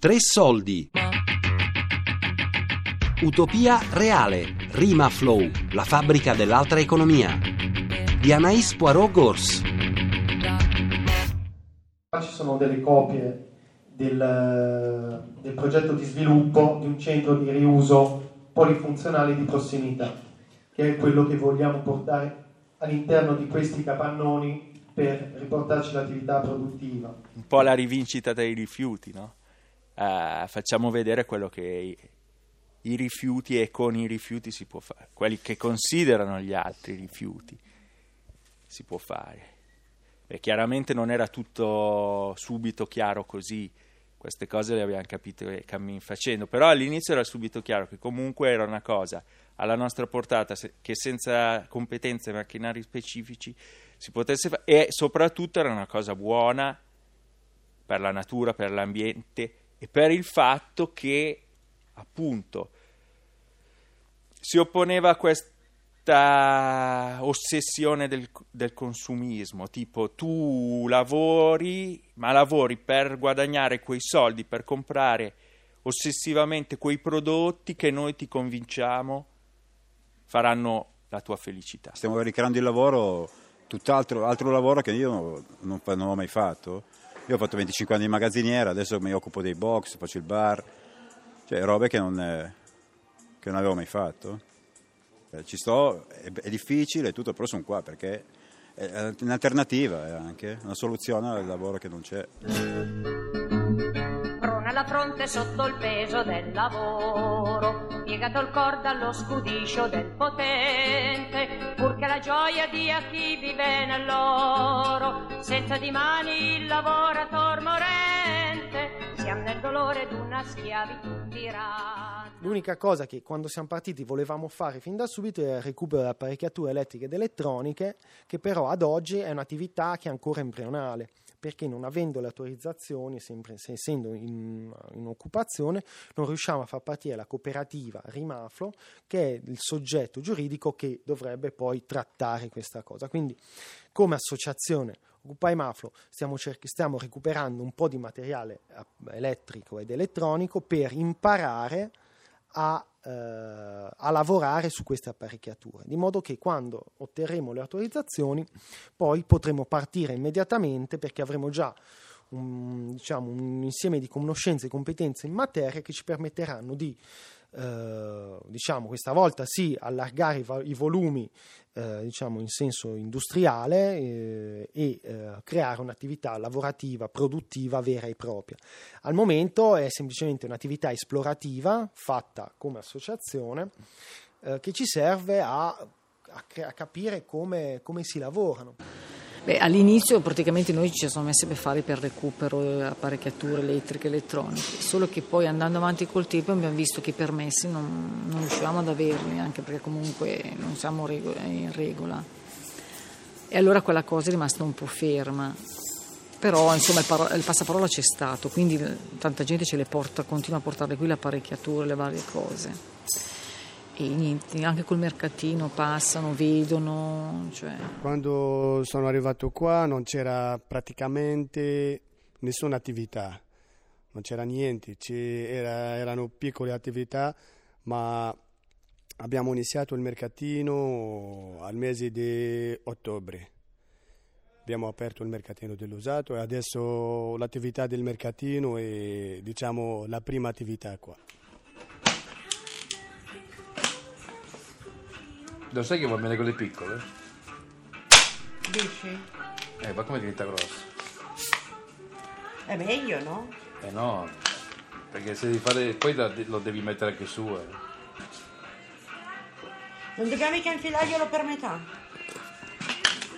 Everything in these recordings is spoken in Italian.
Tre soldi. Utopia reale. Rima Flow, la fabbrica dell'altra economia. Di Anaïs Poirot Gors. Qua ci sono delle copie del, del progetto di sviluppo di un centro di riuso polifunzionale di prossimità, che è quello che vogliamo portare all'interno di questi capannoni per riportarci l'attività produttiva. Un po' la rivincita dei rifiuti, no? Uh, facciamo vedere quello che i, i rifiuti e con i rifiuti si può fare, quelli che considerano gli altri rifiuti si può fare. E chiaramente non era tutto subito chiaro così, queste cose le abbiamo capite cammin facendo, però all'inizio era subito chiaro che comunque era una cosa alla nostra portata che senza competenze e macchinari specifici si potesse fare e soprattutto era una cosa buona per la natura, per l'ambiente e per il fatto che appunto si opponeva a questa ossessione del, del, consumismo, tipo tu lavori, ma lavori per guadagnare quei soldi, per comprare ossessivamente quei prodotti che noi ti convinciamo faranno la tua felicità. Stiamo ricreando il lavoro, tutt'altro altro lavoro che io non, non ho mai fatto. Io ho fatto 25 anni di magazziniera, adesso mi occupo dei box, faccio il bar, cioè robe che non, che non avevo mai fatto. Eh, ci sto, è, è difficile tutto, però sono qua perché è un'alternativa, è anche una soluzione al lavoro che non c'è la fronte sotto il peso del lavoro, piegato il cor dallo scudiscio del potente, la gioia dia chi vive nell'oro, senza di mani il lavorator morente, siamo nel dolore d'una schiavitù tirata. L'unica cosa che quando siamo partiti volevamo fare fin da subito era il recupero delle apparecchiature elettriche ed elettroniche, che però ad oggi è un'attività che è ancora embrionale perché non avendo le autorizzazioni, sempre essendo in, in, occupazione, non riusciamo a far partire la cooperativa Rimaflo, che è il soggetto giuridico che dovrebbe poi trattare questa cosa. Quindi, come associazione Occupy Maflo stiamo, cer- stiamo recuperando un po' di materiale eh, elettrico ed elettronico per imparare a, eh, a, lavorare su queste apparecchiature, di modo che quando otterremo le autorizzazioni poi potremo partire immediatamente perché avremo già un, diciamo, un insieme di conoscenze e competenze in materia che ci permetteranno di eh, diciamo questa volta sì allargare i, i volumi eh, diciamo in senso industriale eh, e eh, creare un'attività lavorativa produttiva vera e propria. Al momento è semplicemente un'attività esplorativa fatta come associazione eh, che ci serve a, a, a capire come, come si lavorano Beh, all'inizio praticamente noi ci siamo messi per fare per recupero eh, apparecchiature elettriche elettroniche, solo che poi andando avanti col tempo abbiamo visto che i permessi non, non riuscivamo ad averli, anche perché comunque non siamo in regola. E allora quella cosa è rimasta un po' ferma. Però insomma il, paro- il passaparola c'è stato, quindi tanta gente ce le porta, continua a portare qui le apparecchiature, le varie cose e niente, anche col mercatino passano, vedono. Cioè. Quando sono arrivato qua non c'era praticamente nessuna attività, non c'era niente, c'era, erano piccole attività, ma abbiamo iniziato il mercatino al mese di ottobre. Abbiamo aperto il mercatino dell'usato e adesso l'attività del mercatino è diciamo, la prima attività qua. Lo sai che va bene con le piccole? Dici? Eh, ma come diventa grosso? È meglio, no? Eh no, perché se devi fare. poi lo devi mettere anche su. Eh. Non dobbiamo mica infilarglielo per metà.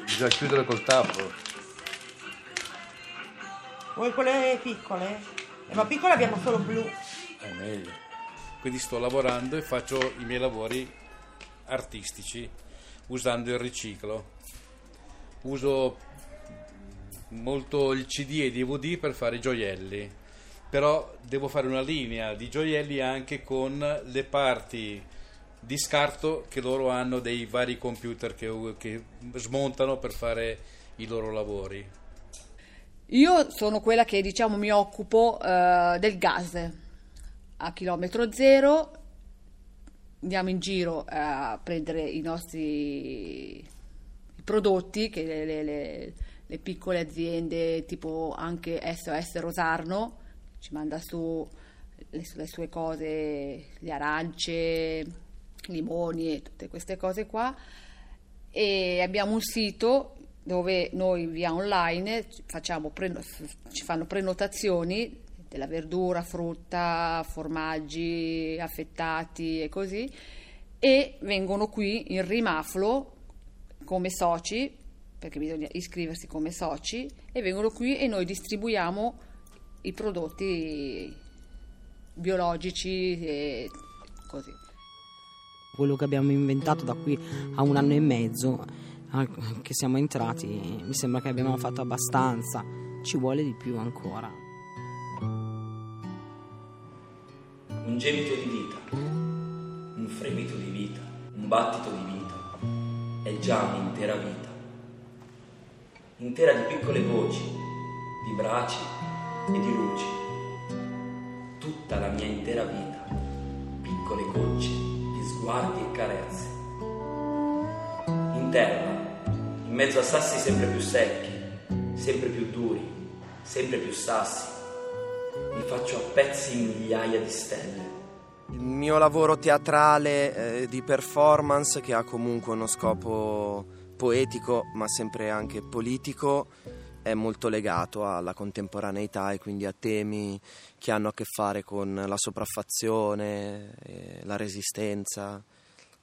Bisogna chiudere col tappo. Vuoi quelle piccole? Eh, ma piccole abbiamo solo blu. È meglio. Quindi sto lavorando e faccio i miei lavori artistici usando il riciclo. Uso molto il CD e DVD per fare i gioielli, però devo fare una linea di gioielli anche con le parti di scarto che loro hanno dei vari computer che, che smontano per fare i loro lavori. Io sono quella che diciamo mi occupo eh, del gas a chilometro zero, andiamo in giro a prendere i nostri prodotti che le, le, le, le piccole aziende tipo anche SOS Rosarno ci manda su le, le sue cose, le arance, limoni e tutte queste cose qua. E abbiamo un sito dove noi via online facciamo, ci fanno prenotazioni della verdura, frutta, formaggi affettati e così e vengono qui in rimaflo come soci perché bisogna iscriversi come soci e vengono qui e noi distribuiamo i prodotti biologici e così. Quello che abbiamo inventato da qui a un anno e mezzo che siamo entrati, mi sembra che abbiamo fatto abbastanza, ci vuole di più ancora. Gemito di vita, un fremito di vita, un battito di vita, è già un'intera vita, intera di piccole voci, di bracci e di luci, tutta la mia intera vita, piccole gocce di sguardi e carezze. In terra, in mezzo a sassi sempre più secchi, sempre più duri, sempre più sassi, mi faccio a pezzi migliaia di stelle. Il mio lavoro teatrale eh, di performance, che ha comunque uno scopo poetico ma sempre anche politico, è molto legato alla contemporaneità e quindi a temi che hanno a che fare con la sopraffazione, eh, la resistenza,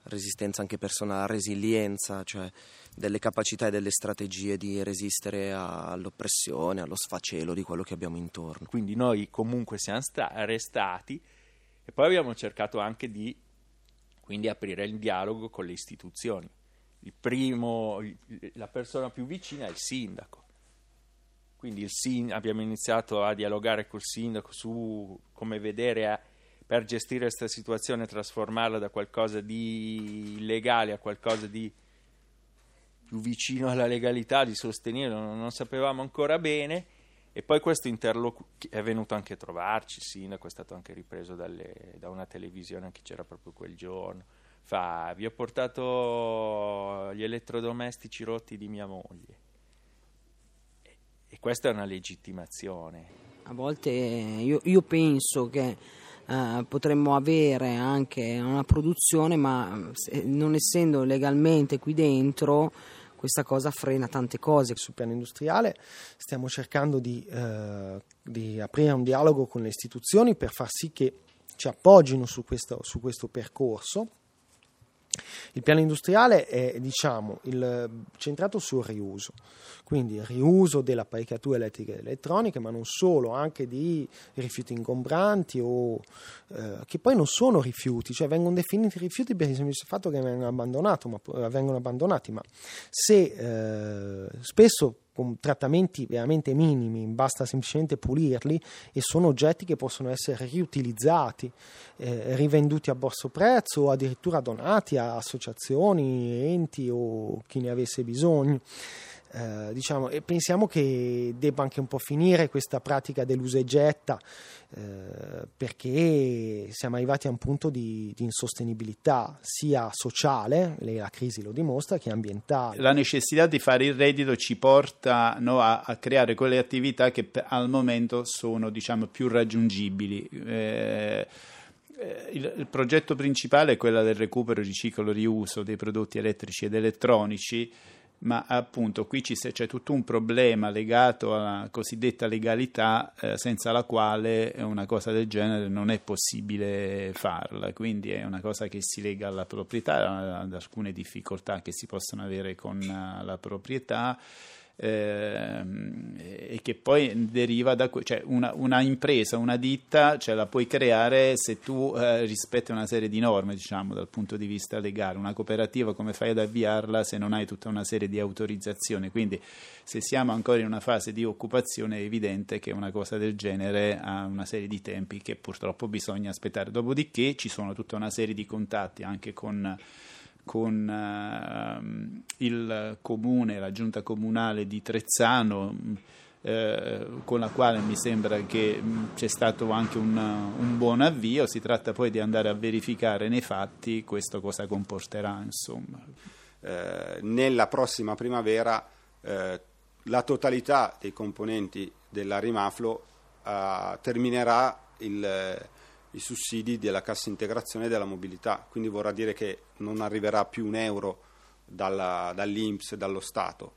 resistenza anche personale, resilienza, cioè delle capacità e delle strategie di resistere all'oppressione, allo sfacelo di quello che abbiamo intorno. Quindi noi comunque siamo sta- restati e poi abbiamo cercato anche di quindi aprire il dialogo con le istituzioni. Primo, la persona più vicina è il sindaco. Quindi il sin- abbiamo iniziato a dialogare col sindaco su come vedere a, per gestire questa situazione, trasformarla da qualcosa di illegale a qualcosa di più vicino alla legalità, di sostenere, non, non sapevamo ancora bene. E poi questo interlocutore è venuto anche a trovarci, il sindaco è stato anche ripreso dalle, da una televisione che c'era proprio quel giorno. Fa, vi ho portato gli elettrodomestici rotti di mia moglie. E, e questa è una legittimazione. A volte io, io penso che eh, potremmo avere anche una produzione, ma non essendo legalmente qui dentro questa cosa frena tante cose. Sul piano industriale stiamo cercando di, eh, di, aprire un dialogo con le istituzioni per far sì che ci appoggino su questo, su questo percorso. Il piano industriale è diciamo, il, centrato sul riuso, quindi il riuso dell'apparecchiatura elettrica ed elettronica, ma non solo, anche di rifiuti ingombranti o eh, che poi non sono rifiuti, cioè vengono definiti rifiuti per il semplice fatto che vengono, ma, vengono abbandonati, ma se eh, spesso con trattamenti veramente minimi, basta semplicemente pulirli e sono oggetti che possono essere riutilizzati, eh, rivenduti a basso prezzo o addirittura donati a associazioni, enti o chi ne avesse bisogno. Eh, diciamo, e pensiamo che debba anche un po' finire questa pratica dell'usa e getta eh, perché siamo arrivati a un punto di, di, insostenibilità sia sociale, la crisi lo dimostra, che ambientale. La necessità di fare il reddito ci porta no, a, a, creare quelle attività che al momento sono diciamo, più raggiungibili. Eh, eh, il, il, progetto principale è quello del recupero, riciclo, riuso dei prodotti elettrici ed elettronici ma appunto qui c'è tutto un problema legato alla cosiddetta legalità eh, senza la quale una cosa del genere non è possibile farla, quindi è una cosa che si lega alla proprietà, ad alcune difficoltà che si possono avere con la proprietà Ehm, e che poi deriva da cioè una, una, impresa, una ditta, ce la puoi creare se tu eh, rispetti una serie di norme, diciamo, dal punto di vista legale. Una cooperativa come fai ad avviarla se non hai tutta una serie di autorizzazioni? Quindi se siamo ancora in una fase di occupazione è evidente che una cosa del genere ha una serie di tempi che purtroppo bisogna aspettare. Dopodiché ci sono tutta una serie di contatti anche con con uh, il comune, la giunta comunale di Trezzano, eh, con la quale mi sembra che mh, c'è stato anche un, un, buon avvio, si tratta poi di andare a verificare nei fatti questo cosa comporterà. Eh, nella prossima primavera eh, la totalità dei componenti della Rimaflo eh, terminerà il, i sussidi della cassa integrazione della mobilità, quindi vorrà dire che non arriverà più un euro dalla, dall'Inps, dallo Stato.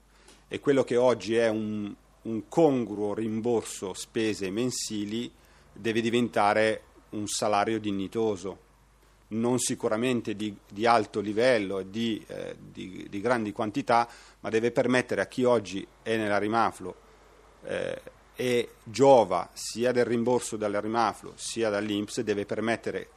E quello che oggi è un, un congruo rimborso spese mensili deve diventare un salario dignitoso, non sicuramente di, di alto livello e di, eh, di, di, grandi quantità, ma deve permettere a chi oggi è nella Rimaflo eh, e giova sia del rimborso dalla Rimaflo sia dall'Inps, deve permettere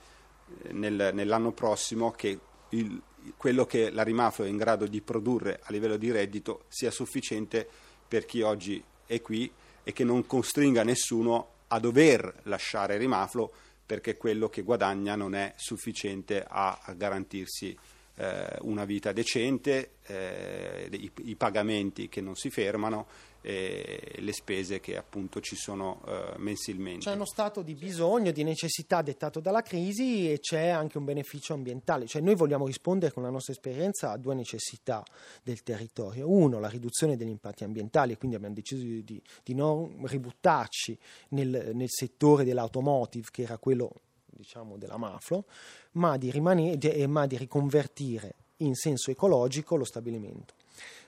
eh, nel, nell'anno prossimo che il, quello che la Rimaflo è in grado di produrre a livello di reddito sia sufficiente per chi oggi è qui e che non costringa nessuno a dover lasciare Rimaflo perché quello che guadagna non è sufficiente a, a garantirsi eh, una vita decente, eh, i, i, pagamenti che non si fermano e le spese che appunto ci sono eh, mensilmente. C'è uno stato di bisogno, di necessità dettato dalla crisi e c'è anche un beneficio ambientale, cioè noi vogliamo rispondere con la nostra esperienza a due necessità del territorio. Uno, la riduzione degli impatti ambientali, quindi abbiamo deciso di, di non ributtarci nel, nel settore dell'automotive, che era quello diciamo, della Maflo, ma di, rimanere, ma di riconvertire in senso ecologico lo stabilimento.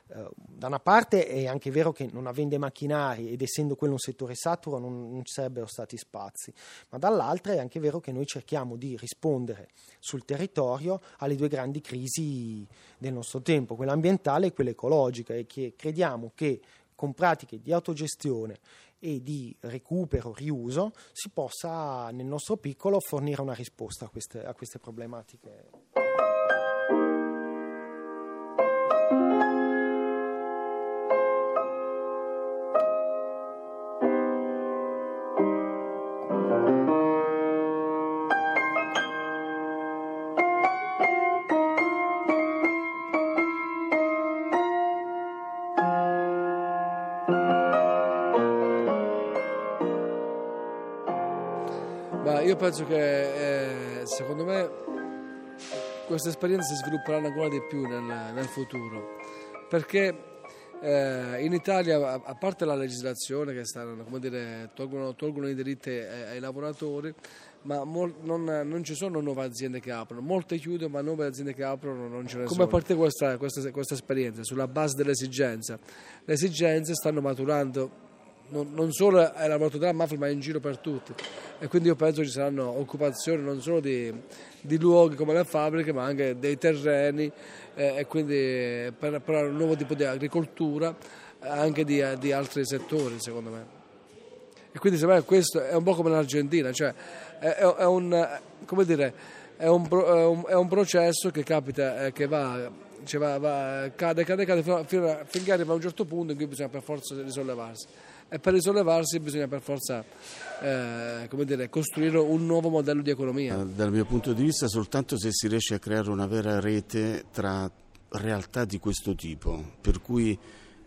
Uh, da una parte è anche vero che non avendo macchinari ed essendo quello un settore saturo non, non ci sarebbero stati spazi, ma dall'altra è anche vero che noi cerchiamo di rispondere sul territorio alle due grandi crisi del nostro tempo, quella ambientale e quella ecologica, e che crediamo che con pratiche di autogestione e di recupero, riuso, si possa nel nostro piccolo fornire una risposta a queste, a queste problematiche. Io penso che eh, secondo me queste esperienze si svilupperanno ancora di più nel, nel futuro. Perché eh, in Italia a parte la legislazione che stanno, dire, tolgono, tolgono, i diritti ai, ai lavoratori ma mol, non, non, ci sono nuove aziende che aprono. Molte chiudono ma nuove aziende che aprono non ce ne come sono. come parte questa, questa, questa esperienza sulla base dell'esigenza. Le esigenze stanno maturando non, non solo ai lavoratori della mafia ma in giro per tutti. E quindi io penso ci saranno occupazioni non solo di, di luoghi come le fabbriche ma anche dei terreni eh, e quindi per, per, un nuovo tipo di agricoltura eh, anche di, di, altri settori secondo me. E quindi secondo me questo è un po' come l'Argentina cioè è, è, un, dire, è, un, è un, processo che capita eh, che va cioè va, va, cade, cade, cade fino, fino, finché arriva a un certo punto in cui bisogna per forza risollevarsi e per risollevarsi bisogna per forza eh, dire, costruire un nuovo modello di economia. Eh, dal mio punto di vista soltanto se si riesce a creare una vera rete tra realtà di questo tipo, per cui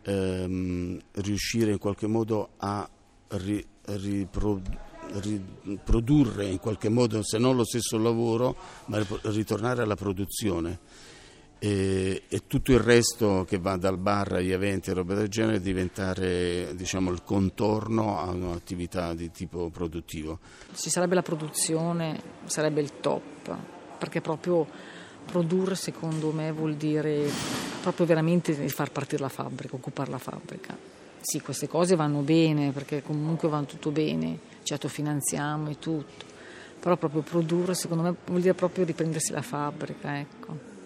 ehm, riuscire in qualche modo a ri, riprodurre riprodurre in qualche modo, se non lo stesso lavoro, ma ritornare alla produzione e, e, tutto il resto che va dal bar agli eventi e roba del genere diventare diciamo, il contorno a un'attività di tipo produttivo. Ci sarebbe la produzione, sarebbe il top, perché proprio produrre secondo me vuol dire proprio veramente far partire la fabbrica, occupare la fabbrica. Sì, queste cose vanno bene perché comunque vanno tutto bene, ci autofinanziamo e tutto, però proprio produrre secondo me vuol dire proprio riprendersi la fabbrica, ecco.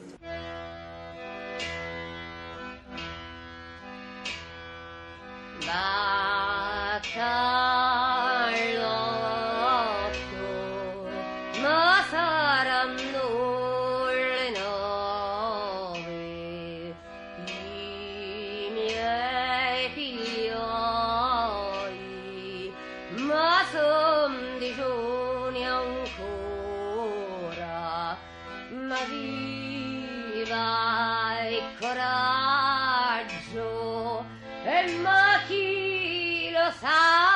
Viva il coraggio e ma chi lo sa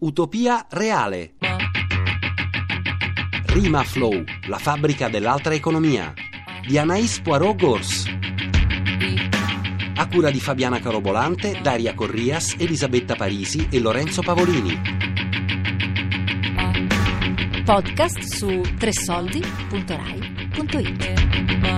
Utopia reale. Rima Flow, la fabbrica dell'altra economia. Di Anaïs Poirot Gors. A cura di Fabiana Carobolante, Daria Corrias, Elisabetta Parisi e Lorenzo Pavolini. Podcast su tressoldi.rai.it